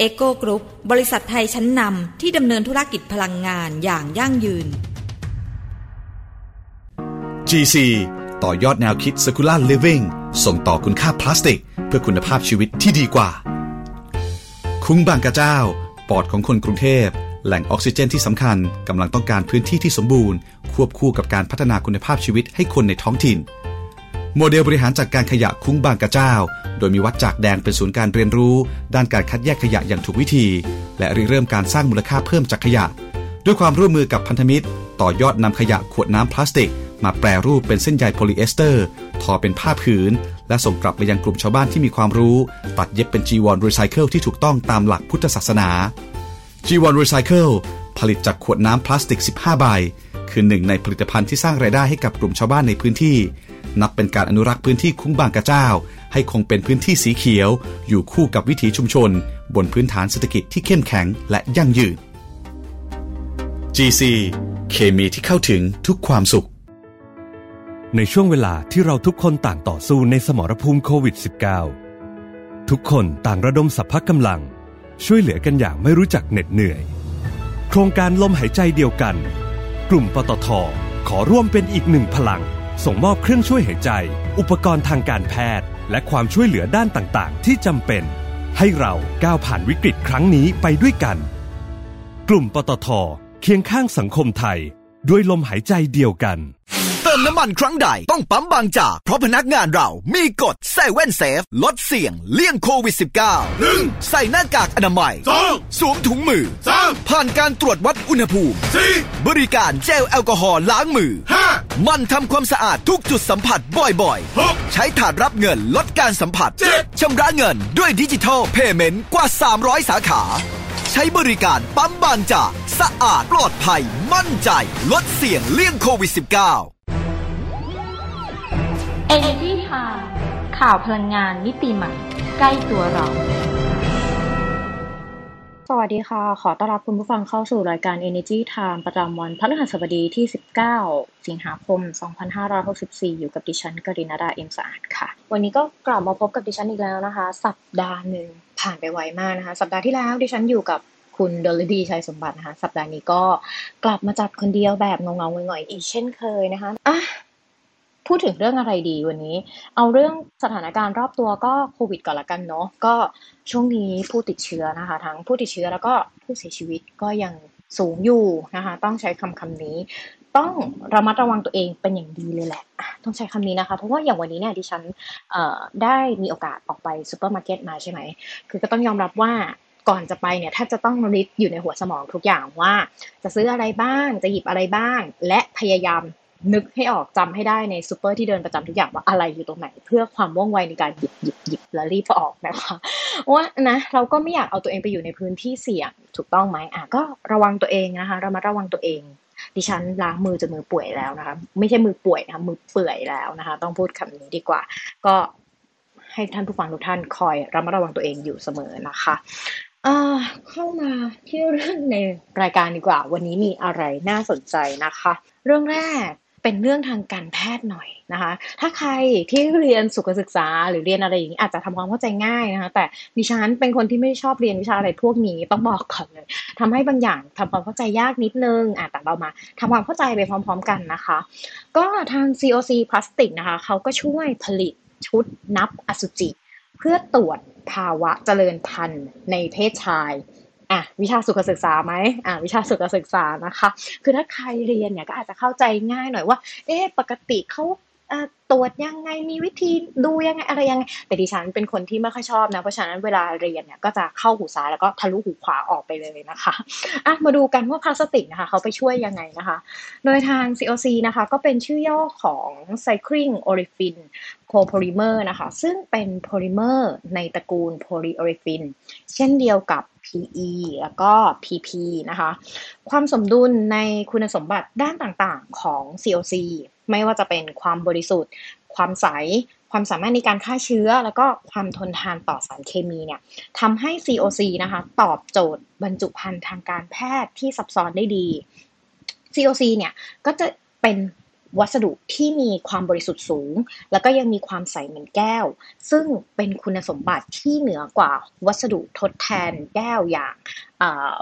เอ็กโกกรุ๊ปบริษัทไทยชั้นนำที่ดำเนินธุรกิจพลังงานอย่างยั่งยืน GC ต่อยอดแนวคิด Circular Living ส่งต่อคุณค่าพลาสติก เพื่อคุณภาพชีวิตที่ดีกว่า คุ้งบางกระเจ้า ปอดของคนกรุงเทพ แหล่งออกซิเจนที่สำคัญกำลังต้องการพื้นที่ที่สมบูรณ์ ควบคู่กับการพัฒนาคุณภาพชีวิตให้คนในท้องถิ่น โมเดลบริหารจัดการขยะคุ้งบางกระเจ้า โดยมีวัดจากแดงเป็นศูนย์การเรียนรู้ ด้านการคัดแยกขยะอย่างถูกวิธี และริเริ่มการสร้างมูลค่าเพิ่มจากขยะ ด้วยความร่วมมือกับพันธมิตร ต่อยอดนำขยะขวดน้ำพลาสติก มาแปรรูปเป็นเส้นใยโพลีเอสเตอร์ทอเป็นผ้าผืน และส่งกลับไปยังกลุ่มชาวบ้านที่มีความรู้ ตัดเย็บเป็นจีวรรีไซเคิลที่ถูกต้องตามหลักพุทธศาสนาจีวรรีไซเคิลผลิตจากขวดน้ำพลาสติก 15 ใบ คือหนึ่งในผลิตภัณฑ์ที่สร้างรายได้ให้กับกลุ่มชาวบ้านในพื้นที่ นับเป็นการอนุรักษ์พื้นที่คุ้งบางกระเจ้า ให้คงเป็นพื้นที่สีเขียว อยู่คู่กับวิถีชุมชน บนพื้นฐานเศรษฐกิจที่เข้มแข็งและยั่งยืน GC เคมีที่เข้าถึงทุกความสุข ในช่วงเวลาที่เราทุกคนต่างต่อสู้ในสมรภูมิโควิด -19 ทุกคนต่างระดมสัพพะกำลัง ช่วยเหลือกันอย่างไม่รู้จักเหน็ดเหนื่อย โครงการลมหายใจเดียวกัน กลุ่มปตทขอร่วมเป็นอีกหนึ่งพลัง ส่งมอบเครื่องช่วยหายใจ อุปกรณ์ทางการแพทย์ และความช่วยเหลือด้านต่างๆ ที่จำเป็น ให้เราก้าวผ่านวิกฤตครั้งนี้ไปด้วยกัน กลุ่มปตทเคียงข้างสังคมไทย ด้วยลมหายใจเดียวกัน เติมน้ำมันครั้งใด ต้องปั๊มบางจาก เพราะพนักงานเรามีกฎ seven safe ลดเสี่ยง เลี่ยงโควิด -19 1. ใส่หน้ากากอนามัย 2. สวมถุงมือ 3. ผ่านการตรวจวัดอุณหภูมิ 4. บริการเจลแอลกอฮอล์ล้างมือ 5. มันทำความสะอาดทุกจุดสัมผัสบ่อยๆ 6. ใช้ถาดรับเงินลดการสัมผัส 7. ชำระเงินด้วยดิจิทัลเพย์เมนต์กว่า 300 สาขา ใช้บริการปั๊มบางจากสะอาดปลอดภัยมั่นใจ ลดเสี่ยงเลี่ยงโควิด -19Energy Time ข่าวพลังงานมิติใหม่ ใกล้ตัวเรา สวัสดีค่ะ ขอต้อนรับคุณผู้ฟังเข้าสู่รายการ Energy Time ประจำวันพฤหัสบดีที่ 19 สิงหาคม 2564 อยู่กับดิฉันกรินาดาเอ็มสะอาดค่ะ วันนี้ก็กลับมาพบกับดิฉันอีกแล้วนะคะ สัปดาห์หนึ่งผ่านไปไวมากนะคะ สัปดาห์ที่แล้วดิฉันอยู่กับคุณเดลดีชัยสมบัตินะคะ สัปดาห์นี้ก็กลับมาจัดคนเดียวแบบเงาๆหงอยๆอีกเช่นเคยนะคะอะ พูดถึงเรื่องอะไรดีวันนี้ เอาเรื่องสถานการณ์รอบตัวก็โควิดก่อนละกันเนาะก็ช่วงนี้ผู้ติดเชื้อนะคะ ทั้งผู้ติดเชื้อแล้วก็ผู้เสียชีวิตก็ยังสูงอยู่นะคะ ต้องใช้คำคำนี้ ต้องระมัดระวังตัวเองเป็นอย่างดีเลยแหละ ต้องใช้คำนี้นะคะ เพราะว่าอย่างวันนี้เนี่ยดิฉันได้มีโอกาสออกไปซูเปอร์มาร์เก็ตมาใช่ไหม คือก็ต้องยอมรับว่าก่อนจะไปเนี่ยแทบจะต้อง list อยู่ในหัวสมองทุกอย่างว่า จะซื้ออะไรบ้างจะหยิบอะไรบ้าง และพยายาม นึกให้ออกจำให้ได้ในซูเปอร์ที่เดินประจำทุกอย่างว่าอะไรอยู่ตรงไหน เพื่อความว่องไวในการหยิบหยิบหยิบและรีบออกนะคะว่านะเราก็ไม่อยากเอาตัวเองไปอยู่ในพื้นที่เสี่ยงถูกต้องไหมอะก็ระวังตัวเองนะคะเรามาระวังตัวเอง ดิฉันล้างมือจนมือป่วยแล้วนะคะ ไม่ใช่มือป่วยนะคะมือเปื่อยแล้วนะคะ ต้องพูดคำนี้ดีกว่า ก็ให้ท่านผู้ฟังทุกท่านคอยระมัดระวังตัวเองอยู่เสมอนะคะอ่าเข้ามาที่เรื่องในรายการดีกว่า วันนี้มีอะไรน่าสนใจนะคะ เรื่องแรก เป็นเรื่องทางการแพทย์หน่อยนะคะ ถ้าใครที่เรียนสุขศึกษาหรือเรียนอะไรอย่างนี้อาจจะทำความเข้าใจง่ายนะคะ แต่ดิฉันเป็นคนที่ไม่ชอบเรียนวิชาอะไรพวกนี้ต้องบอกก่อนเลยทำให้บางอย่างทำความเข้าใจยากนิดนึงอะแต่เรามาทำความเข้าใจไปพร้อม ๆ กันนะคะ ก็ทาง COC พลาสติกนะคะเขาก็ช่วยผลิตชุดนับอสุจิ เพื่อตรวจภาวะเจริญพันธุ์ในเพศชาย อะวิชาสุขศึกษาไหมอะวิชาสุขศึกษานะคะ คือถ้าใครเรียนเนี่ยก็อาจจะเข้าใจง่ายหน่อยว่า เอ๊ะปกติเขาตรวจยังไงมีวิธีดูยังไงอะไรยังไง แต่ดิฉันเป็นคนที่ไม่ค่อยชอบนะเพราะฉะนั้นเวลาเรียนเนี่ยก็จะเข้าหูซ้ายแล้วก็ทะลุหูขวาออกไปเลยนะคะอะมาดูกันว่าพลาสติกนะคะเขาไปช่วยยังไงนะคะ โดยทาง COC นะคะก็เป็นชื่อย่อของ Cyclic Olefin Copolymer นะคะซึ่งเป็นโพลิเมอร์ในตระกูลโพลีโอเลฟินเช่นเดียวกับ PE แล้วก็ PP นะคะ ความสมดุลในคุณสมบัติด้านต่างๆของ COC ไม่ว่าจะเป็นความบริสุทธิ์ ความใส ความสามารถในการฆ่าเชื้อ แล้วก็ความทนทานต่อสารเคมีเนี่ยทำให้ COC นะคะ ตอบโจทย์บรรจุภัณฑ์ทางการแพทย์ที่ซับซ้อนได้ดี COC เนี่ยก็จะเป็น วัสดุที่มีความบริสุทธิ์สูง แล้วก็ยังมีความใสเหมือนแก้ว ซึ่งเป็นคุณสมบัติที่เหนือกว่าวัสดุทดแทนแก้วอย่าง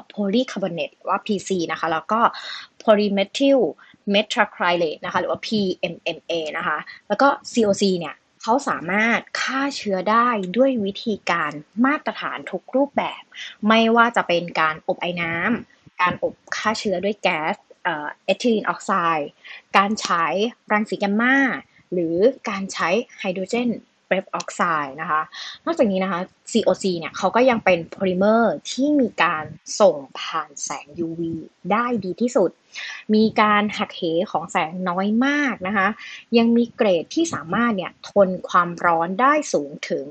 โพลีคาร์บอเนตว่า PC นะคะ แล้วก็โพลีเมทิลเมทาคริเลตนะคะหรือว่า PMMA นะคะ แล้วก็ COC เนี่ยเขาสามารถฆ่าเชื้อได้ด้วยวิธีการมาตรฐานทุกรูปแบบ ไม่ว่าจะเป็นการอบไอน้ำการอบฆ่าเชื้อด้วยแก๊ส เอทิลีนออกไซด์การใช้รังสีแกมมาหรือการใช้ไฮโดรเจนเปร์ออกไซด์นะคะ นอกจากนี้นะคะ COC เนี่ยเขาก็ยังเป็นโพลิเมอร์ที่มีการส่งผ่านแสง UV ได้ดีที่สุด มีการหักเหของแสงน้อยมากนะคะ ยังมีเกรดที่สามารถเนี่ยทนความร้อนได้สูงถึง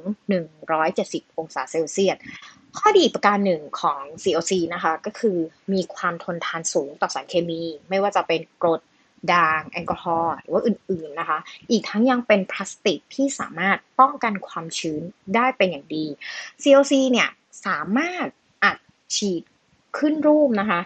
170 องศาเซลเซียส ข้อดีประการหนึ่งของ COC นะคะ ก็คือมีความทนทานสูงต่อสารเคมี ไม่ว่าจะเป็นกรดด่างแอลกอฮอล์หรือว่าอื่นๆนะคะ อีกทั้งยังเป็นพลาสติกที่สามารถป้องกันความชื้นได้เป็นอย่างดี COC เนี่ยสามารถอัดฉีด ขึ้นรูปนะคะ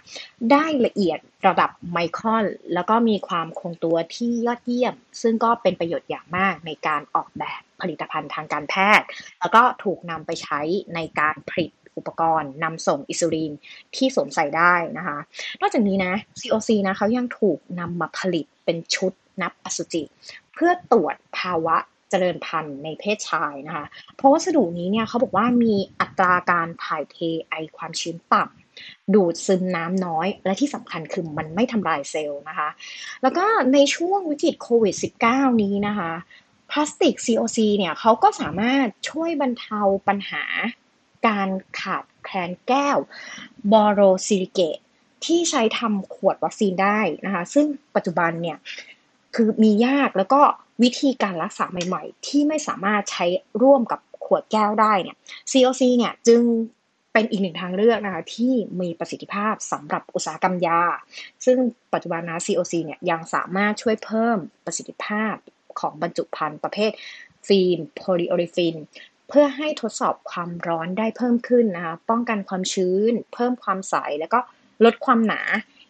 ได้ละเอียดระดับไมครอน แล้วก็มีความคงตัวที่ยอดเยี่ยม ซึ่งก็เป็นประโยชน์อย่างมากในการออกแบบผลิตภัณฑ์ทางการแพทย์ แล้วก็ถูกนำไปใช้ในการผลิตอุปกรณ์นำส่งอิสุลินที่สวมใส่ได้นะคะ นอกจากนี้นะ COC นะเขายังถูกนำมาผลิตเป็นชุดนับอสุจิ เพื่อตรวจภาวะเจริญพันธุ์ในเพศชายนะคะ เพราะวัสดุนี้เนี่ยเขาบอกว่ามีอัตราการถ่ายเทไอความชื้นต่ำ ดูดซึมน้ำน้อย และที่สำคัญคือมันไม่ทำลายเซลล์นะคะ แล้วก็ในช่วงวิกฤตโควิด -19 นี้นะคะพลาสติก COC เนี่ยเขาก็สามารถช่วยบรรเทาปัญหาการขาดแคลนแก้วบอโรซิลิเกตที่ใช้ทำขวดวัคซีนได้นะคะ ซึ่งปัจจุบันเนี่ยคือมียากแล้วก็วิธีการรักษาใหม่ ๆ ที่ไม่สามารถใช้ร่วมกับขวดแก้วได้เนี่ย COC เนี่ยจึง เป็นอีกหนึ่งทางเลือกนะคะที่มีประสิทธิภาพสำหรับอุตสาหกรรมยา ซึ่งปัจจุบันนะ COC เนี่ยยังสามารถช่วยเพิ่มประสิทธิภาพของบรรจุภัณฑ์ประเภทฟิล์มโพลีโอเรฟินเพื่อให้ทดสอบความร้อนได้เพิ่มขึ้นนะคะป้องกันความชื้น เพิ่มความใส แล้วก็ลดความหนา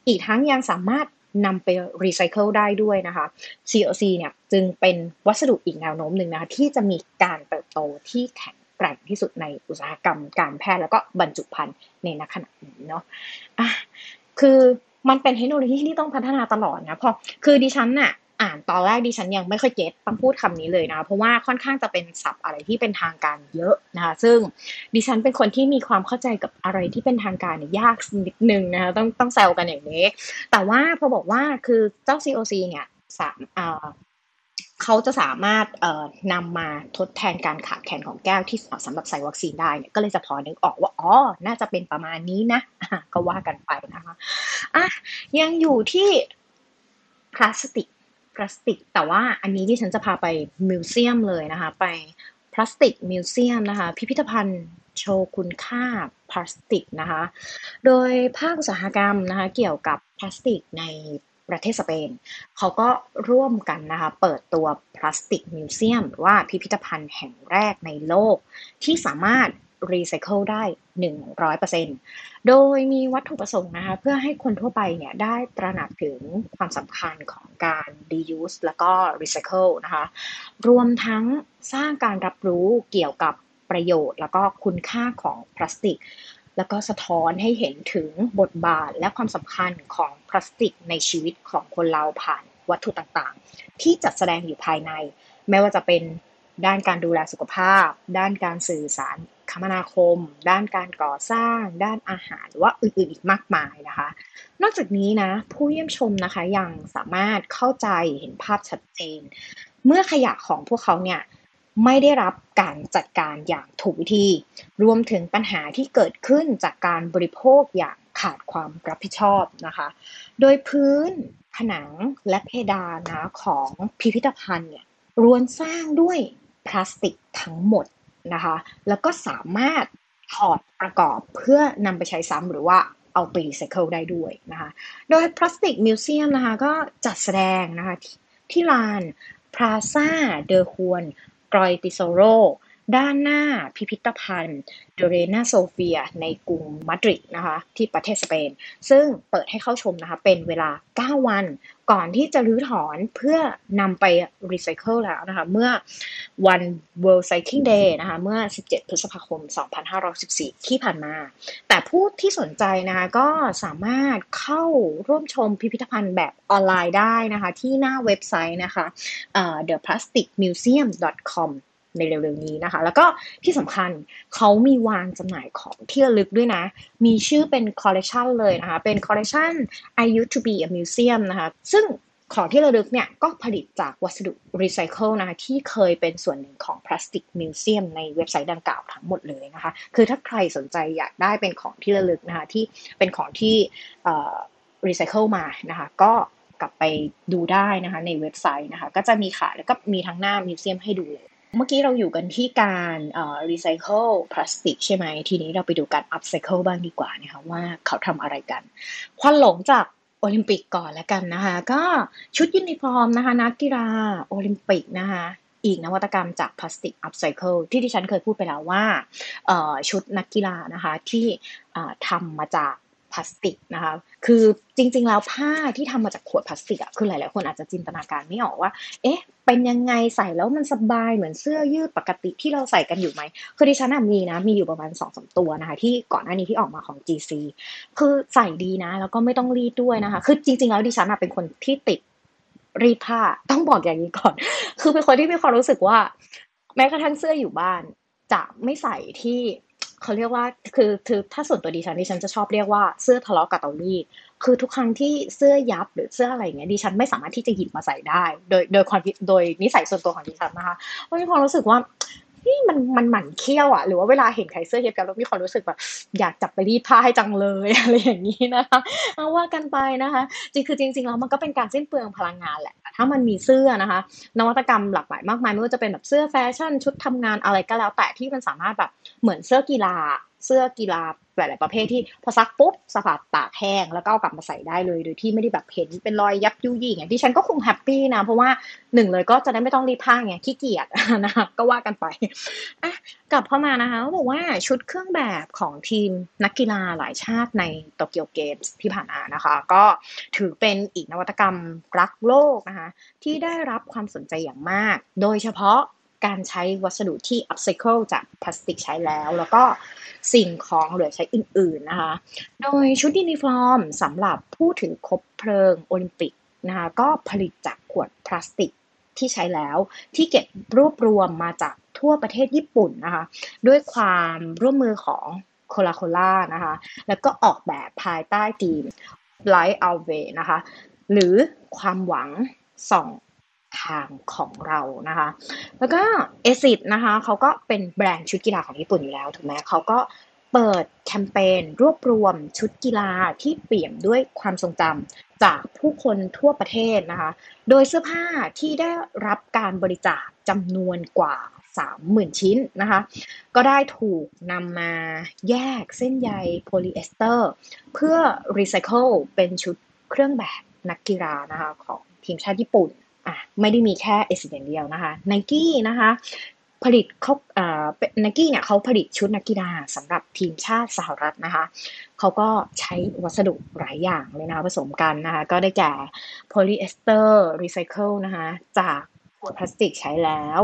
อีกทั้งยังสามารถนำไปรีไซเคิลได้ด้วยนะคะ COC เนี่ยจึงเป็นวัสดุอีกแนวโน้มหนึ่งนะคะที่จะมีการเติบโตที่แข็ง แกร่งที่สุดในอุตสาหกรรมการแพทย์แล้วก็บรรจุภัณฑ์ในนักขณะนี้เนาะะคือมันเป็นเทคโนโลยีที่ต้องพัฒนาตลอดนะเพราะคือดิฉันน่ะอ่านตอนแรกดิฉันยังไม่ค่อยเก็ตต้องพูดคำนี้เลยนะ เพราะว่าค่อนข้างจะเป็นศัพท์อะไรที่เป็นทางการเยอะนะคะซึ่งดิฉันเป็นคนที่มีความเข้าใจกับอะไรที่เป็นทางการเนี่ยยากนิดนึงนะคะต้องต้องแซวกันอย่างนี้ แต่ว่าพอบอกว่าคือเจ้า COC เนี่ยสาม เขาจะสามารถนำมาทดแทนการขาดแคลนของแก้วที่สำหรับใส่วัคซีนได้เนี่ยก็เลยจะพอนึกออกว่าอ๋อน่าจะเป็นประมาณนี้นะก็ว่ากันไปนะคะอะยังอยู่ที่พลาสติกพลาสติก แต่ว่าอันนี้ที่ฉันจะพาไปมิวเซียมเลยนะคะ ไปพลาสติกมิวเซียมนะคะ พิพิธภัณฑ์โชว์คุณค่าพลาสติกนะคะ โดยภาคอุตสาหกรรมนะคะ เกี่ยวกับพลาสติกใน ประเทศสเปนเขาก็ร่วมกันนะคะเปิดตัวพลาสติกมิวเซียมว่าพิพิธภัณฑ์แห่งแรกในโลก ที่สามารถรีไซเคิลได้ 100%โดยมีวัตถุประสงค์นะคะเพื่อให้คนทั่วไปเนี่ยได้ตระหนักถึงความสำคัญของการ reuse แล้วก็ recycle นะคะ รวมทั้งสร้างการรับรู้เกี่ยวกับประโยชน์ แล้วก็คุณค่าของพลาสติก แล้วก็สะท้อนให้เห็นถึงบทบาทและความสำคัญของพลาสติกในชีวิตของคนเราผ่านวัตถุต่างๆ ที่จัดแสดงอยู่ภายใน ไม่ว่าจะเป็นด้านการดูแลสุขภาพ ด้านการสื่อสารคมนาคม ด้านการก่อสร้าง ด้านอาหารหรือว่าอื่นๆอีกมากมายนะคะ นอกจากนี้นะผู้เยี่ยมชมนะคะยังสามารถเข้าใจเห็นภาพชัดเจน เมื่อขยะของพวกเขาเนี่ย ไม่ได้รับการจัดการอย่างถูกวิธี รวมถึงปัญหาที่เกิดขึ้นจากการบริโภคอย่างขาดความรับผิดชอบนะคะ โดยพื้นผนังและเพดานนะของพิพิธภัณฑ์เนี่ยรวนสร้างด้วยพลาสติกทั้งหมดนะคะ แล้วก็สามารถถอดประกอบเพื่อนำไปใช้ซ้ำหรือว่าเอาไปรีไซเคิลได้ด้วยนะคะ โดย Plastic Museum นะคะก็จัดแสดงนะคะที่ลาน Plaza de Juan Goytisolo ด้านหน้าพิพิธภัณฑ์ Reina Sofía ในกรุงมาดริดนะคะ ที่ประเทศสเปน ซึ่งเปิดให้เข้าชมนะคะ เป็นเวลา 9 วัน ก่อนที่จะรื้อถอนเพื่อนำไปรีไซเคิลแล้วนะคะ เมื่อวัน World Recycling Day นะคะ เมื่อ 17 พฤษภาคม 2564 ที่ผ่านมา แต่ผู้ที่สนใจนะคะ ก็สามารถเข้าร่วมชมพิพิธภัณฑ์แบบออนไลน์ได้นะคะ ที่หน้าเว็บไซต์นะคะ theplasticmuseum.com ในเร็วๆนี้นะคะ แล้วก็ที่สำคัญเขามีวางจำหน่ายของที่ระลึกด้วยนะ มีชื่อเป็นคอลเลกชันเลยนะคะ เป็นคอลเลกชัน I used to be a museum นะคะ ซึ่งของที่ระลึกเนี่ยก็ผลิตจากวัสดุรีไซเคิลนะคะที่เคยเป็นส่วนหนึ่งของ Plastic Museum ในเว็บไซต์ดังกล่าวทั้งหมดเลยนะคะ คือถ้าใครสนใจอยากได้เป็นของที่ระลึกนะคะที่เป็นของที่รีไซเคิลมานะคะก็กลับไปดูได้นะคะในเว็บไซต์นะคะก็จะมีขายแล้วก็มีทั้งหน้า museum ให้ดูเลย เมื่อกี้เราอยู่กันที่การรีไซเคิลพลาสติกใช่ไหม ทีนี้เราไปดูการอัพไซเคิลบ้างดีกว่านะคะว่าเขาทำอะไรกัน ควันหลงจากโอลิมปิกก่อนแล้วกันนะคะ ก็ชุดยูนิฟอร์มนะคะ นักกีฬาโอลิมปิกนะคะอีกนวัตกรรมจากพลาสติกอัพไซเคิลที่ที่ฉันเคยพูดไปแล้วว่าชุดนักกีฬานะคะที่ทำมาจาก พลาสติกนะคะ คือจริง ๆ แล้วผ้าที่ทำมาจากขวดพลาสติกอะคือหลายๆคนอาจจะจินตนาการไม่ออกว่า เอ๊ะ เป็นยังไงใส่แล้วมันสบายเหมือนเสื้อยืดปกติที่เราใส่กันอยู่ไหม คือดิฉันมีนะ มีอยู่ประมาณสองสมตัวนะคะ ที่ก่อนหน้านี้ที่ออกมาของ GC คือใส่ดีนะ แล้วก็ไม่ต้องรีดด้วยนะคะ คือจริง ๆ แล้วดิฉันเป็นคนที่ติดรีดผ้า ต้องบอกอย่างนี้ก่อน คือเป็นคนที่มีความรู้สึกว่า แม้กระทั่งเสื้ออยู่บ้านจะไม่ใส่ที่ เขาเรียกว่าคือคือถ้าส่วนตัวดิฉันดิฉันจะชอบเรียกว่าเสื้อทะเลาะกับเตารีดคือทุกครั้งที่เสื้อยับหรือเสื้ออะไรเงี้ยดิฉันไม่สามารถที่จะหยิบมาใส่ได้ โดยโดยความโดยนิสัยส่วนตัวของดิฉันนะคะเพราะมีความรู้สึกว่านี่มันมันหมั่นเคี้ยวอะหรือว่าเวลาเห็นใครเสื้อเย็บกันแล้วมีความรู้สึกแบบอยากจับไปรีดผ้าให้จังเลยอะไรอย่างนี้นะคะเอาว่ากันไปนะคะจริงคือจริงๆแล้วมันก็เป็นการสิ้นเปลืองพลังงานแหละถ้ามันมีเสื้อนะคะ นวัตกรรมหลากหลายมากมายไม่ว่าจะเป็นแบบเสื้อแฟชั่นชุดทำงานอะไรก็แล้วแต่ที่มันสามารถแบบ เหมือนเสื้อกีฬา เสื้อกีฬาหลาย ๆ ประเภทที่พอซักปุ๊บสภาพตากแห้งแล้วก็เอากลับมาใส่ได้เลย โดยที่ไม่ได้แบบเห็นเป็นรอยยับยุยี่ไงที่ฉันก็คง happy นะ เพราะว่าหนึ่งเลยก็จะได้ไม่ต้องรีดผ้าไงขี้เกียจนะคะก็ว่ากันไปอะกลับเข้ามานะคะเขาบอกว่าชุดเครื่องแบบของทีมนักกีฬาหลายชาติในโตเกียวเกมส์ที่ผ่านมานะคะ ก็ถือเป็นอีกนวัตกรรมรักโลกนะคะที่ได้รับความสนใจอย่างมาก โดยเฉพาะ การใช้วัสดุที่อัพไซเคิลจากพลาสติกใช้แล้ว แล้วก็สิ่งของเหลือใช้อื่น ๆ นะคะ โดยชุดยูนิฟอร์มสำหรับผู้ถือคบเพลิงโอลิมปิกนะคะก็ผลิตจากขวดพลาสติกที่ใช้แล้ว ที่เก็บรวบรวมมาจากทั่วประเทศญี่ปุ่นนะคะ ด้วยความร่วมมือของโคลาโคล่านะคะ แล้วก็ออกแบบภายใต้ทีม Light Away นะคะ หรือความหวังส่อง ทางของเรานะคะ แล้วก็เอซิดนะคะเขาก็เป็นแบรนด์ชุดกีฬาของญี่ปุ่นอยู่แล้วถูกไหมเขาก็เปิดแคมเปญรวบรวมชุดกีฬาที่เปี่ยมด้วยความทรงจำจากผู้คนทั่วประเทศนะคะ โดยเสื้อผ้าที่ได้รับการบริจาคจำนวนกว่า 30,000 ชิ้นนะคะ ก็ได้ถูกนำมาแยกเส้นใยโพลีเอสเตอร์ เพื่อรีไซเคิลเป็นชุดเครื่องแบบนักกีฬานะคะของทีมชาติญี่ปุ่นนะไม่ได้มีแค่ ASICS อย่างเดียวนะคะไนกี้นะคะผลิตเขาอ่าไนกี้เนี่ยเขาผลิตชุดนักกีฬาสำหรับทีมชาติสหรัฐนะคะเขาก็ใช้วัสดุหลายอย่างเลยนะคะผสมกันนะคะก็ได้แก่โพลีเอสเตอร์รีไซเคิลนะคะจากขวดพลาสติกใช้แล้ว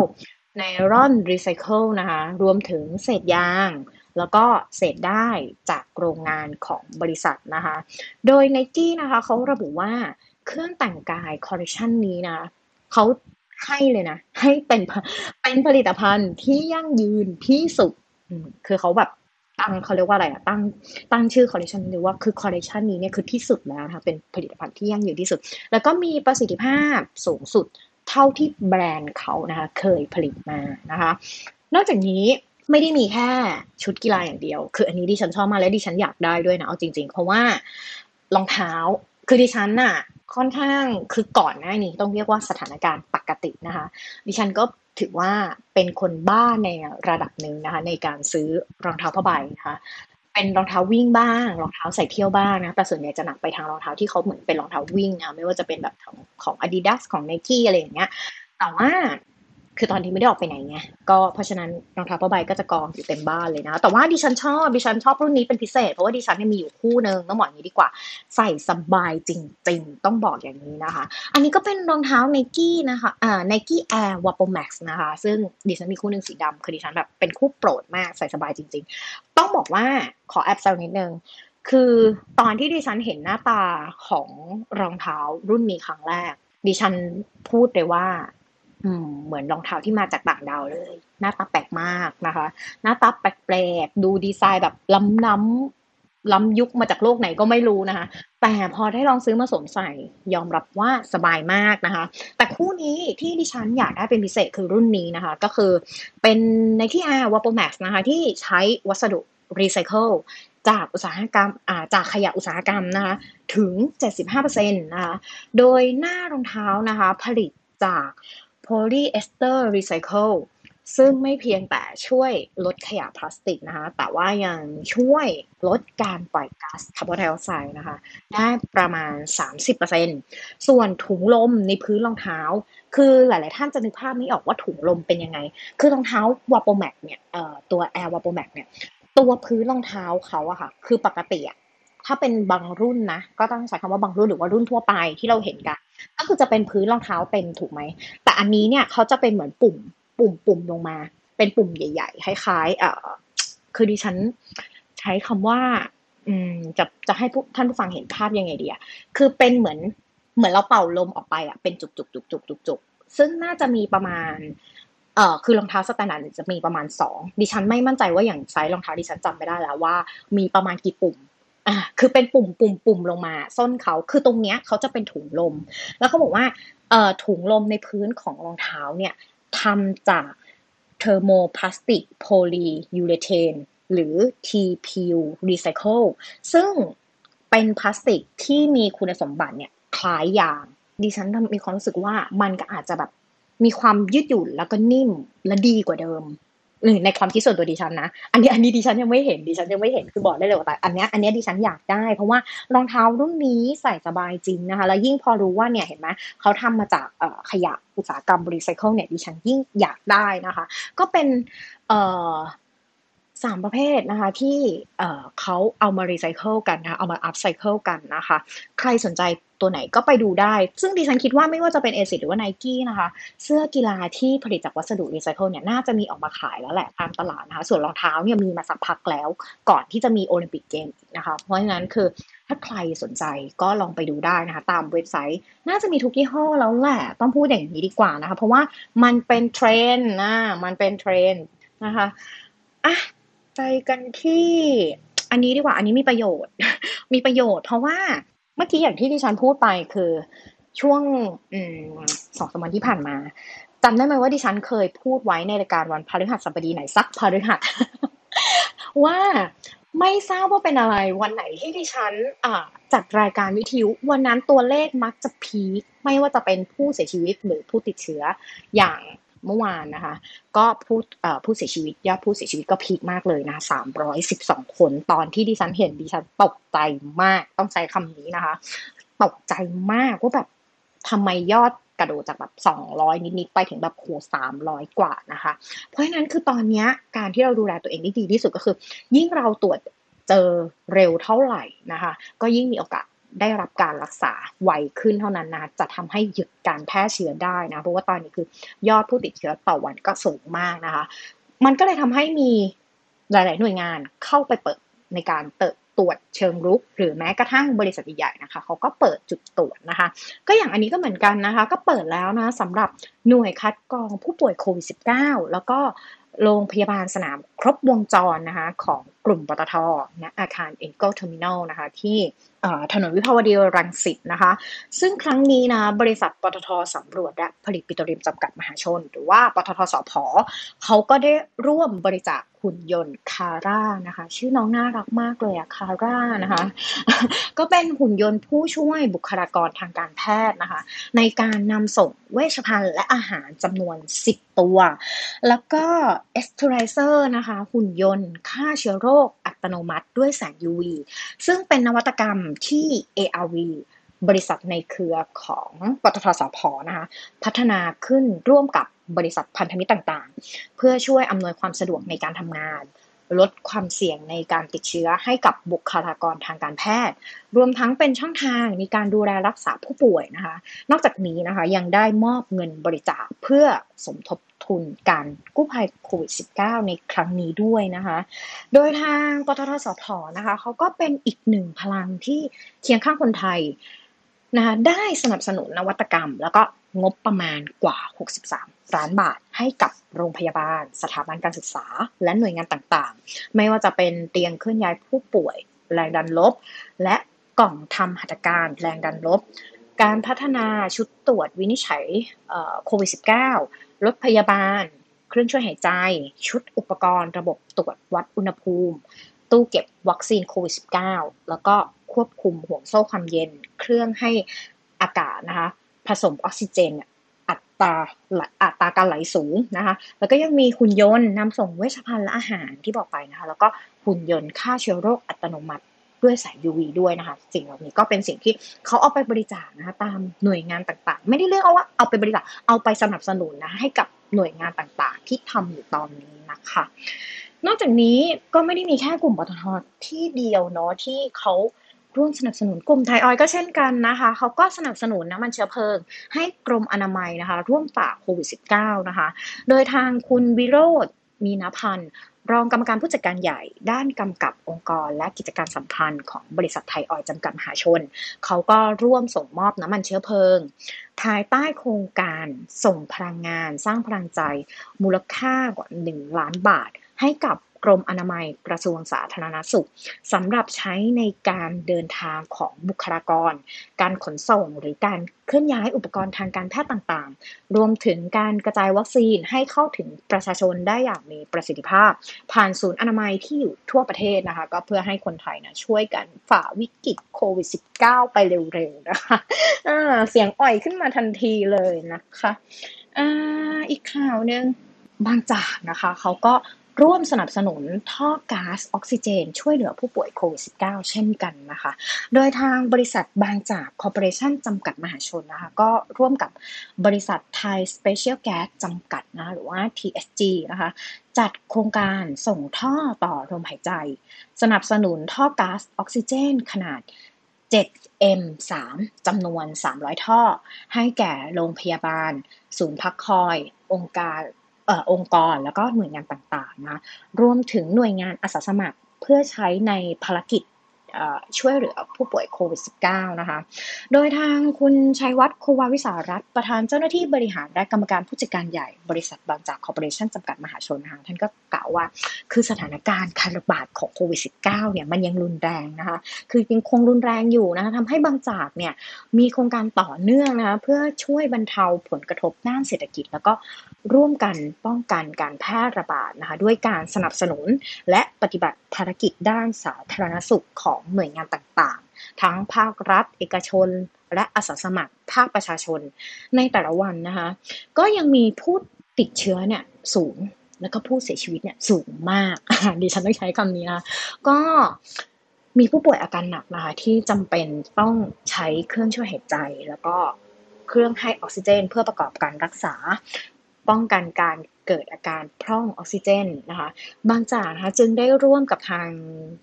ไนลอนรีไซเคิลนะคะรวมถึงเศษยาง แล้วก็เศษด้ายจากโรงงานของบริษัทนะคะ โดยไนกี้นะคะเขาระบุว่า เครื่องแต่งกายคอลเลคชันนี้นะเขาให้เลยนะ ให้เป็นเป็นผลิตภัณฑ์ที่ยั่งยืนที่สุดคือเขาแบบตั้งเขาเรียกว่าอะไรอะตั้งตั้งชื่อคอลเลคชันเลยว่าคือคอลเลคชันนี้เนี่ยคือที่สุดแล้วนะคะเป็นผลิตภัณฑ์ที่ยั่งยืนที่สุด แล้วก็มีประสิทธิภาพสูงสุดเท่าที่แบรนด์เขานะคะเคยผลิตมานะคะ นอกจากนี้ไม่ได้มีแค่ชุดกีฬาอย่างเดียว คืออันนี้ดิฉันชอบมากและดิฉันอยากได้ด้วยนะเอาจริง ๆ เพราะว่ารองเท้าคือดิฉันน่ะ ค่อนข้างคือก่อนหน้านี้ต้องเรียกว่าสถานการณ์ปกตินะคะ ดิฉันก็ถือว่าเป็นคนบ้าในระดับหนึ่งนะคะ ในการซื้อรองเท้าผ้าใบนะคะเป็นรองเท้าวิ่งบ้างรองเท้าใส่เที่ยวบ้างนะแต่ส่วนใหญ่จะหนักไปทางรองเท้าที่เขาเหมือนเป็นรองเท้าวิ่งนะไม่ว่าจะเป็นแบบของของ Adidas ของ Nike อะไรอย่างเงี้ยแต่ว่า คือตอนนี้ไม่ได้ออกไปไหนไงก็เพราะฉะนั้นรองเท้าผ้าใบก็จะกองอยู่เต็มบ้านเลยนะ แต่ว่าดิฉันชอบดิฉันชอบรุ่นนี้เป็นพิเศษ เพราะว่าดิฉันเนี่ยมีอยู่คู่หนึ่งต้องบอกอย่างนี้ดีกว่า ใส่สบายจริง ๆ ต้องบอกอย่างนี้นะคะ อันนี้ก็เป็นรองเท้าไนกี้นะคะอ่าไนกี้แอร์ว a ป o Max นะคะ ซึ่งดิฉันมีคู่หนึ่งสีดำคือดิฉันแบบเป็นคู่โปรดมากใส่สบายจริง ๆ ต้องบอกว่าขอแอบแซวนิดนึงคือตอนที่ดิฉันเห็นหน้าตาของรองเท้ารุ่นนี้ครั้งแรกดิฉันพูดเลยว่า เหมือนรองเท้าที่มาจากต่างดาวเลย หน้าตาแปลกมากนะคะ หน้าตาแปลกๆ ดูดีไซน์แบบล้ำล้ำล้ำยุคมาจากโลกไหนก็ไม่รู้นะคะ แต่พอได้ลองซื้อมาสวมใส่ยอมรับว่าสบายมากนะคะ แต่คู่นี้ที่ดิฉันอยากได้เป็นพิเศษคือรุ่นนี้นะคะ ก็คือเป็นไนกี้ Air VaporMax นะคะ ที่ใช้วัสดุรีไซเคิลจากอุตสาหกรรมจากขยะอุตสาหกรรมนะคะ ถึง 75%นะคะ โดยหน้ารองเท้านะคะ ผลิตจาก โพลีเอสเตอร์รีไซเคิลซึ่งไม่เพียงแต่ช่วยลดขยะพลาสติกนะคะ แต่ว่ายังช่วยลดการปล่อยก๊าซคาร์บอนไดออกไซด์นะคะ ได้ประมาณ 30%ส่วนถุงลมในพื้นรองเท้า คือหลาย ๆ ท่านจะนึกภาพไม่ออกว่าถุงลมเป็นยังไง คือรองเท้าวาโปแม็กเนี่ยตัว Air วาโปแม็กเนี่ย ตัวพื้นรองเท้าเขาอะค่ะ คือปกติอะถ้าเป็นบางรุ่นนะ ก็ต้องใช้คำว่าบางรุ่นหรือว่ารุ่นทั่วไปที่เราเห็นกัน ก็คือจะเป็นพื้นรองเท้าเต็มถูกไหม อันนี้เนี่ยเขาจะเป็นเหมือนปุ่ม ปุ่มปุ่มลงมา เป็นปุ่มใหญ่ ๆ คล้ายๆเอ่อคือดิฉันใช้คำว่า อืมจะจะให้ท่านผู้ฟังเห็นภาพยังไงดีอะคือเป็นเหมือนเหมือนเราเป่าลมออกไปอะเป็นจุกจุกจุกจุกจุกจุกซึ่งน่าจะมีประมาณเอ่อคือรองเท้า standard จะมีประมาณสองดิฉันไม่มั่นใจว่าอย่างไซส์รองเท้าดิฉันจำไม่ได้แล้วว่า มีประมาณกี่ปุ่ม อ่าคือเป็นปุ่มปุ่มปุ่มลงมาส้นเขาคือตรงเนี้ยเขาจะเป็นถุงลม แล้วเขาบอกว่าเอ่อถุงลมในพื้นของรองเท้าเนี่ยทำจาก thermoplastic polyurethane หรือ TPU Recycle ซึ่งเป็นพลาสติกที่มีคุณสมบัติเนี่ยคล้ายยาง ดิฉันมีความรู้สึกว่ามันก็อาจจะแบบมีความยืดหยุ่นแล้วก็นิ่มและดีกว่าเดิม ในความคิดส่วนตัวดิฉันนะ อันนี้อันนี้ดิฉันยังไม่เห็นดิฉันยังไม่เห็นคือบอกได้เลยว่าแต่อันนี้อันนี้ดิฉันอยากได้ เพราะว่ารองเท้ารุ่นนี้ใส่สบายจริงนะคะ แล้วยิ่งพอรู้ว่าเนี่ยเห็นไหมเขาทำมาจากขยะอุตสาหกรรมรีไซเคิลเนี่ยดิฉันยิ่งอยากได้นะคะ ก็เป็นเอ่อ สามประเภทนะคะที่เขาเอามารีไซเคิลกันนะคะเอามาอัพไซเคิลกันนะคะ ใครสนใจตัวไหนก็ไปดูได้ ซึ่งดิฉันคิดว่าไม่ว่าจะเป็น ASICS หรือว่าไนกี้นะคะ เสื้อกีฬาที่ผลิตจากวัสดุรีไซเคิลเนี่ยน่าจะมีออกมาขายแล้วแหละตามตลาดนะคะ ส่วนรองเท้าเนี่ยมีมาสักพักแล้ว ก่อนที่จะมีโอลิมปิกเกมนะคะ เพราะฉะนั้นคือถ้าใครสนใจก็ลองไปดูได้นะคะ ตามเว็บไซต์น่าจะมีทุกยี่ห้อแล้วแหละ ต้องพูดอย่างนี้ดีกว่านะคะ เพราะว่ามันเป็นเทรนด์นะมันเป็นเทรนด์นะคะอะ ไปกันที่ อันนี้ดีกว่า อันนี้มีประโยชน์ มีประโยชน์ เพราะว่าเมื่อกี้อย่างที่ดิฉันพูดไปคือช่วงสองสามวันที่ผ่านมาจำได้ไหมว่าดิฉันเคยพูดไว้ในรายการวันพฤหัสบดีไหนสักพฤหัสว่าไม่ทราบว่าเป็นอะไรวันไหนที่ดิฉันจัดรายการวิทยุวันนั้นตัวเลขมักจะพีคไม่ว่าจะเป็นผู้เสียชีวิตหรือผู้ติดเชื้ออย่าง เมื่อวานนะคะ ก็ผู้ผู้เสียชีวิตยอดผู้เสียชีวิตก็พีคมากเลยนะสามร้อยสิบสองคน ตอนที่ดิฉันเห็นดิฉันตกใจมากต้องใช้คำนี้นะคะ ตกใจมากว่าแบบทำไมยอดกระโดดจากแบบสองร้อยนิด ๆ ไปถึงแบบโหสามร้อยกว่านะคะ เพราะฉะนั้นคือตอนนี้การที่เราดูแลตัวเองได้ดีที่สุดก็คือ ยิ่งเราตรวจเจอเร็วเท่าไหร่นะคะ ก็ยิ่งมีโอกาส ได้รับการรักษาไวขึ้นเท่านั้นนะจะทำให้หยุดการแพร่เชื้อได้นะเพราะว่าตอนนี้คือยอดผู้ติดเชื้อต่อวันก็สูงมากนะคะ มันก็เลยทำให้มีหลาย ๆ หน่วยงานเข้าไปเปิดในการเติตรวจเชิงรุก หรือแม้กระทั่งบริษัทใหญ่ๆนะคะเขาก็เปิดจุดตรวจนะคะ ก็อย่างอันนี้ก็เหมือนกันนะคะ ก็เปิดแล้วนะสำหรับหน่วยคัดกรองผู้ป่วยโควิด -19 แล้วก็โรงพยาบาลสนามครบวงจรนะคะของ กลุ่มปตทณอาคาร EnCo Terminal นะคะที่ถนนวิภาวดีรังสิตนะคะ ซึ่งครั้งนี้นะบริษัทปตทสำรวจและผลิตปิโตรเลียมจำกัดมหาชน หรือว่าปตทสผเขาก็ได้ร่วมบริจาคหุ่นยนต์ CARA นะคะ ชื่อน้องน่ารักมากเลยอะ CARA นะคะ ก็เป็นหุ่นยนต์ผู้ช่วยบุคลากรทางการแพทย์นะคะ ในการนำส่งเวชภัณฑ์และอาหารจำนวน 10 ตัว แล้วก็ Xterlizer นะคะ หุ่นยนต์ฆ่าเชื้อโรคอัตโนมัติด้วยแสง UV ซึ่งเป็นนวัตกรรมที่ ARV บริษัทในเครือของปตทสผนะคะพัฒนาขึ้นร่วมกับบริษัทพันธมิตรต่างๆ เพื่อช่วยอำนวยความสะดวกในการทำงาน ลดความเสี่ยงในการติดเชื้อให้กับบุคลากรทางการแพทย์ รวมทั้งเป็นช่องทางในการดูแลรักษาผู้ป่วยนะคะ นอกจากนี้นะคะยังได้มอบเงินบริจาคเพื่อสมทบทุนการกู้ภัยโควิด -19 ในครั้งนี้ด้วยนะคะ โดยทางปตทสพนะคะเขาก็เป็นอีกหนึ่งพลังที่เคียงข้างคนไทยนะคะได้สนับสนุนนวัตกรรม แล้วก็งบประมาณกว่า 63 ล้านบาทให้กับโรงพยาบาล สถาบันการศึกษา และหน่วยงานต่างๆ ไม่ว่าจะเป็นเตียงเคลื่อนย้ายผู้ป่วย แรงดันลบ และกล่องทำหัตถการแรงดันลบ การพัฒนาชุดตรวจวินิจฉัยโควิด -19 รถพยาบาล เครื่องช่วยหายใจ ชุดอุปกรณ์ ระบบตรวจวัดอุณหภูมิ ตู้เก็บวัคซีนโควิด -19 แล้วก็ควบคุมห่วงโซ่ความเย็น เครื่องให้อากาศนะคะ ผสมออกซิเจนอัตราอัตราการไหลสูงนะคะ แล้วก็ยังมีหุ่นยนต์นำส่งเวชภัณฑ์และอาหารที่บอกไปนะคะ แล้วก็หุ่นยนต์ฆ่าเชื้อโรคอัตโนมัติ ด้วยสาย UV ด้วยนะคะ สิ่งเหล่านี้ก็เป็นสิ่งที่เขาเอาไปบริจาคนะคะตามหน่วยงานต่างๆ ไม่ได้เรียกว่าเอาไปบริจาคเอาไปสนับสนุนนะให้กับหน่วยงานต่างๆ ที่ทำอยู่ตอนนี้นะคะ นอกจากนี้ก็ไม่ได้มีแค่กลุ่มปตทที่เดียวเนาะที่เขาร่วมสนับสนุนกลุ่มไทยออยก็เช่นกันนะคะเขาก็สนับสนุนน้ำมันเชื้อเพลิง ให้กรมอนามัยนะคะ ร่วมปราโควิด -19 นะคะ โดยทางคุณวิโรธมีนพันธ์ รองกรรมการผู้จัดการใหญ่ด้านกำกับองค์กร และกิจการสัมพันธ์ของบริษัทไทยออยจำกัดมหาชน เขาก็ร่วมส่งมอบน้ำมันเชื้อเพลิง ภายใต้โครงการส่งพลังงาน สร้างพลังใจ มูลค่ากว่า 1 ล้านบาท ให้กับ กรมอนามัยกระทรวงสาธารณสุขสำหรับใช้ในการเดินทางของบุคลากร การขนส่งหรือการเคลื่อนย้ายอุปกรณ์ทางการแพทย์ต่างๆ รวมถึงการกระจายวัคซีนให้เข้าถึงประชาชนได้อย่างมีประสิทธิภาพ ผ่านศูนย์อนามัยที่อยู่ทั่วประเทศนะคะ ก็เพื่อให้คนไทยนะช่วยกันฝ่าวิกฤตโควิด -19 ไปเร็วๆนะคะะเสียงอ่อยขึ้นมาทันทีเลยนะคะออีกข่าวหนึ่งบางจากนะคะ เขาก็ ร่วมสนับสนุนท่อก๊าซออกซิเจน ช่วยเหลือผู้ป่วยโควิด -19 เช่นกันนะคะ โดยทางบริษัทบางจากคอร์ปอเรชั่นจำกัดมหาชนนะคะ ก็ร่วมกับบริษัทไทยสเปเชียลแก๊สจำกัดนะหรือว่า TSG นะคะ จัดโครงการส่งท่อต่อลมหายใจ สนับสนุนท่อก๊าซออกซิเจน ขนาด 7M3 จำนวน 300 ท่อ ให้แก่โรงพยาบาล ศูนย์พักคอย องค์การ องค์กรแล้วก็หน่วยงานต่างๆนะรวมถึงหน่วยงานอาสาสมัครเพื่อใช้ในภารกิจ ช่วยเหลือผู้ป่วยโควิด -19 นะคะ โดยทางคุณชัยวัฒน์โควาวิสารัตประธานเจ้าหน้าที่บริหารและกรรมการผู้จัดการใหญ่บริษัทบางจากคอร์ปอเรชั่นจำกัดมหาชนนะคะท่านก็กล่าวว่าคือสถานการณ์การระบาดของโควิด -19 เนี่ยมันยังรุนแรงนะคะ คือยังคงรุนแรงอยู่นะคะทำให้บางจากเนี่ยมีโครงการต่อเนื่องนะคะเพื่อช่วยบรรเทาผลกระทบด้านเศรษฐกิจ แล้วก็ร่วมกันป้องกันการแพร่ระบาดนะคะด้วยการสนับสนุนและปฏิบัติภารกิจด้านสาธารณสุขของหน่วยงานต่างๆ ทั้งภาครัฐ เอกชน และอาสาสมัครภาคประชาชน ในแต่ละวันนะคะ ก็ยังมีผู้ติดเชื้อเนี่ยสูงแล้วก็ผู้เสียชีวิตเนี่ยสูงมากดิฉันต้องใช้คำนี้นะก็มีผู้ป่วยอาการหนักนะคะที่จำเป็นต้องใช้เครื่องช่วยหายใจ แล้วก็เครื่องให้ออกซิเจน เพื่อประกอบการรักษา ป้องกันการเกิดอาการพร่องออกซิเจนนะคะบางจากนะคะจึงได้ร่วมกับทาง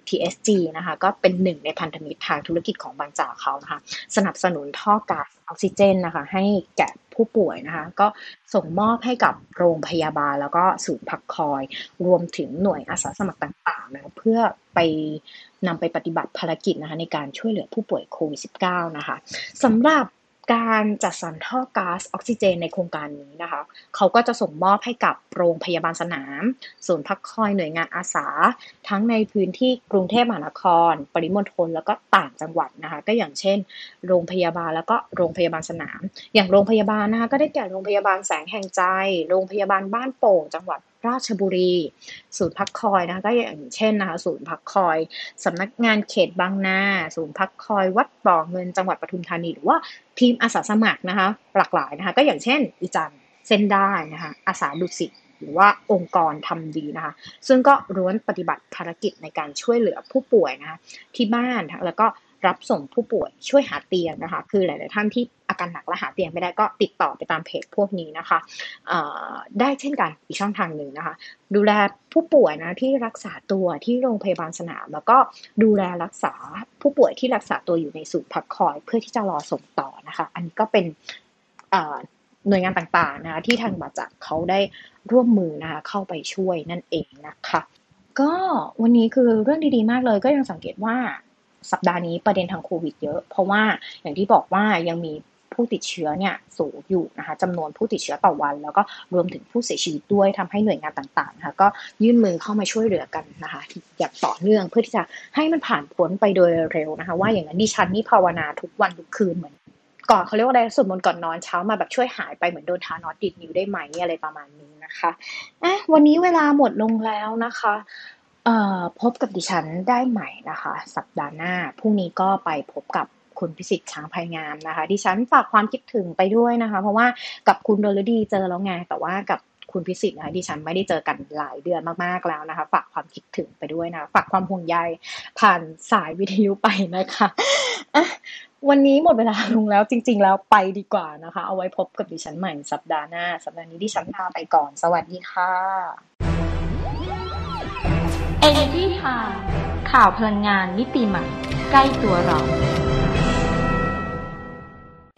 TSG นะคะก็เป็นหนึ่งในพันธมิตรทางธุรกิจของบางจากเขานะคะสนับสนุนท่อก๊าซออกซิเจนนะคะให้แก่ผู้ป่วยนะคะก็ส่งมอบให้กับโรงพยาบาล แล้วก็ศูนย์พักคอย รวมถึงหน่วยอาสาสมัครต่างๆนะเพื่อไปนำไปปฏิบัติภารกิจนะคะในการช่วยเหลือผู้ป่วยโควิด -19 นะคะสำหรับ การจัดสรรท่อก๊าซออกซิเจนในโครงการนี้นะคะ เขาก็จะส่งมอบให้กับโรงพยาบาลสนาม ศูนย์พักคอยหน่วยงานอาสา ทั้งในพื้นที่กรุงเทพมหานคร ปริมณฑลแล้วก็ต่างจังหวัดนะคะ ก็อย่างเช่น โรงพยาบาลแล้วก็โรงพยาบาลสนาม อย่างโรงพยาบาลนะคะก็ได้แก่โรงพยาบาลแสงแห่งใจ โรงพยาบาลบ้านโป่งจังหวัด ราชบุรี ศูนย์พักคอยนะคะก็อย่างเช่นนะคะศูนย์พักคอยสำนักงานเขตบางนา ศูนย์พักคอย วัดบ่อเงินจังหวัดปทุมธานีหรือว่าทีมอาสาสมัครนะคะหลากหลายนะคะก็อย่างเช่น อีจันเส้นได้นะคะอาสาดุสิตหรือว่าองค์กรทำดีนะคะ ซึ่งก็ล้วนปฏิบัติภารกิจในการช่วยเหลือผู้ป่วยนะคะที่บ้านแล้วก็ รับส่งผู้ป่วยช่วยหาเตียงนะคะ คือหลาย ๆ ท่านที่อาการหนักและหาเตียงไม่ได้ก็ติดต่อไปตามเพจพวกนี้นะคะได้เช่นกันอีกช่องทางหนึ่งนะคะ ดูแลผู้ป่วยนะที่รักษาตัวที่โรงพยาบาลสนาม แล้วก็ดูแลรักษาผู้ป่วยที่รักษาตัวอยู่ในศูนย์พักคอย เพื่อที่จะรอส่งต่อนะคะ อันนี้ก็เป็นหน่วยงานต่างๆนะคะที่ทางบาจักเขาได้ร่วมมือนะคะเข้าไปช่วยนั่นเองนะคะ ก็วันนี้คือเรื่องดีๆมากเลยก็ยังสังเกตว่า สัปดาห์นี้ประเด็นทางโควิดเยอะ เพราะว่าอย่างที่บอกว่ายังมีผู้ติดเชื้อเนี่ยสูงอยู่นะคะจำนวนผู้ติดเชื้อต่อวัน แล้วก็รวมถึงผู้เสียชีวิตด้วยทำให้หน่วยงานต่างๆนะคะก็ยื่นมือเข้ามาช่วยเหลือกันนะคะอย่างต่อเนื่องเพื่อที่จะให้มันผ่านพ้นไปโดยเร็วนะคะ ว่าอย่างนั้นดิฉันนี่ภาวนาทุกวันทุกคืนเหมือนก่อนเขาเรียกว่าอะไรสวดมนต์ก่อนนอนเช้ามาแบบช่วยหายไปเหมือนโดนทานอตดิดนิ้วได้ไหมอะไรประมาณนี้นะคะอะวันนี้เวลาหมดลงแล้วนะคะ พบกับดิฉันได้ใหม่นะคะ สัปดาห์หน้าพรุ่งนี้ก็ไปพบกับคุณพิสิทธิ์ช้างพายงามนะคะ ดิฉันฝากความคิดถึงไปด้วยนะคะ เพราะว่ากับคุณโดลดีเจอแล้วไงแต่ว่ากับคุณพิสิทธิ์นะคะดิฉันไม่ได้เจอกันหลายเดือนมากๆแล้วนะคะ ฝากความคิดถึงไปด้วยนะ ฝากความห่วงใยผ่านสายวิทยุไปนะคะะวันนี้หมดเวลาลงแล้วจริง ๆ แล้วไปดีกว่านะคะ เอาไว้พบกับดิฉันใหม่สัปดาห์หน้า สัปดาห์นี้ดิฉันลาไปก่อน สวัสดีค่ะ Energy Time ข่าวพลังงานมิติใหม่ ใกล้ตัวเรา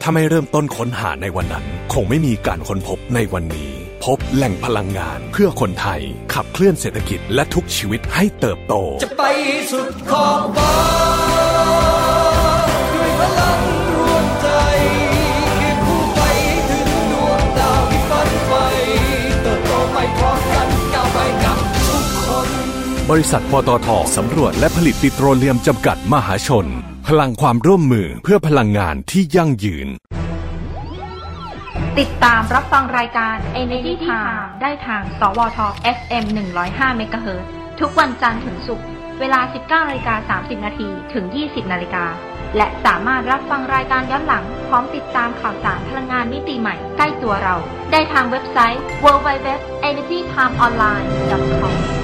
ถ้าไม่เริ่มต้นค้นหาในวันนั้น คงไม่มีการค้นพบในวันนี้ พบแหล่งพลังงานเพื่อคนไทย ขับเคลื่อนเศรษฐกิจและทุกชีวิตให้เติบโต จะไปสุดขอบฟ้า บริษัทปตทสำรวจและผลิตปิโตรเลียมจำกัดมหาชน พลังความร่วมมือเพื่อพลังงานที่ยั่งยืน ติดตามรับฟังรายการ Energy Time ได้ทาง สวท FM 105 MHz ทุกวันจันทร์ถึงศุกร์เวลา 19นาฬิกา30 นาทีถึง 20 นาฬิกา และสามารถรับฟังรายการย้อนหลัง พร้อมติดตามข่าวสารพลังงานมิติใหม่ใกล้ตัวเรา ได้ทางเว็บไซต์ www.energytimeonline.com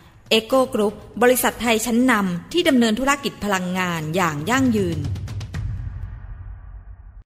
เอ็กโกกรุ๊ปบริษัทไทยชั้นนำที่ดำเนินธุรกิจพลังงานอย่างยั่งยืน